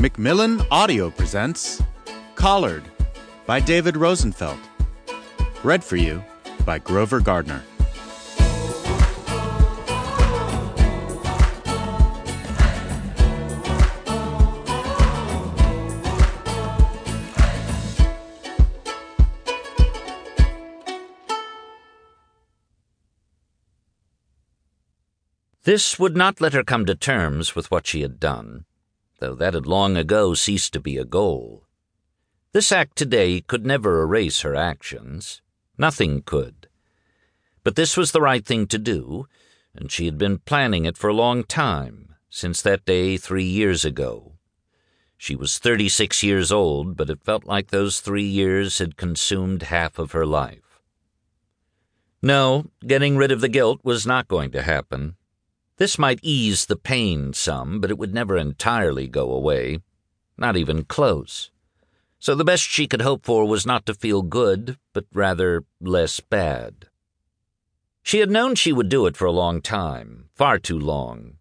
Macmillan Audio presents Collared by David Rosenfelt. Read for you by Grover Gardner. This would not let her come to terms with what she had done, though that had long ago ceased to be a goal. This act today could never erase her actions. Nothing could. But this was the right thing to do, and she had been planning it for a long time, since that day three years ago. She was 36 years old, but it felt like those three years had consumed half of her life. No, getting rid of the guilt was not going to happen. This might ease the pain some, but it would never entirely go away. Not even close. So the best she could hope for was not to feel good, but rather less bad. She had known she would do it for a long time, far too long.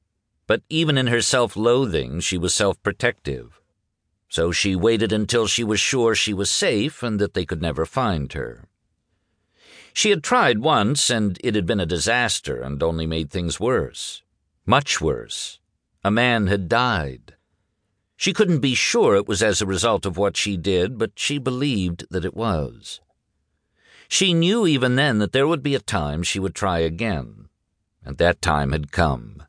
But even in her self-loathing, she was self-protective. So she waited until she was sure she was safe and that they could never find her. She had tried once, and it had been a disaster and only made things worse. Much worse. A man had died. She couldn't be sure it was as a result of what she did, but she believed that it was. She knew even then that there would be a time she would try again, and that time had come.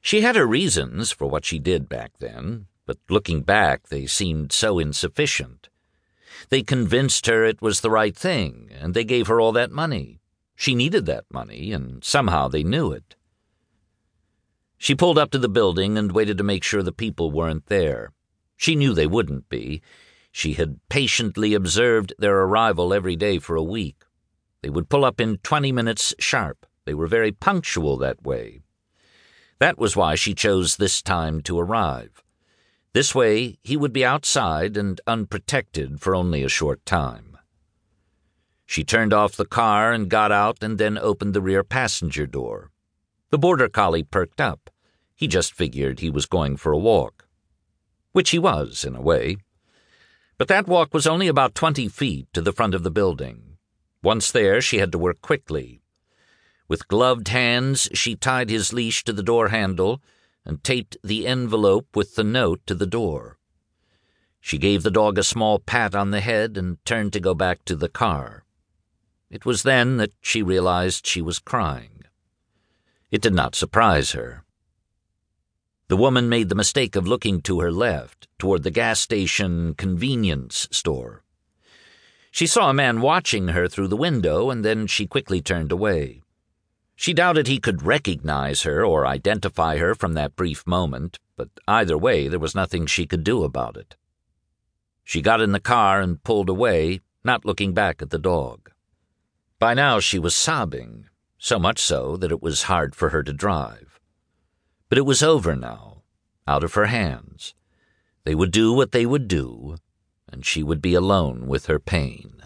She had her reasons for what she did back then, but looking back, they seemed so insufficient. They convinced her it was the right thing, and they gave her all that money. She needed that money, and somehow they knew it. She pulled up to the building and waited to make sure the people weren't there. She knew they wouldn't be. She had patiently observed their arrival every day for a week. They would pull up in twenty minutes sharp. They were very punctual that way. That was why she chose this time to arrive. This way he would be outside and unprotected for only a short time. She turned off the car and got out and then opened the rear passenger door. The border collie perked up. He just figured he was going for a walk. Which he was, in a way. But that walk was only about twenty feet to the front of the building. Once there, she had to work quickly. With gloved hands, she tied his leash to the door handle and taped the envelope with the note to the door. She gave the dog a small pat on the head and turned to go back to the car. It was then that she realized she was crying. It did not surprise her. The woman made the mistake of looking to her left, toward the gas station convenience store. She saw a man watching her through the window, and then she quickly turned away. She doubted he could recognize her or identify her from that brief moment, but either way, there was nothing she could do about it. She got in the car and pulled away, not looking back at the dog. By now she was sobbing, so much so that it was hard for her to drive. But it was over now, out of her hands. They would do what they would do, and she would be alone with her pain.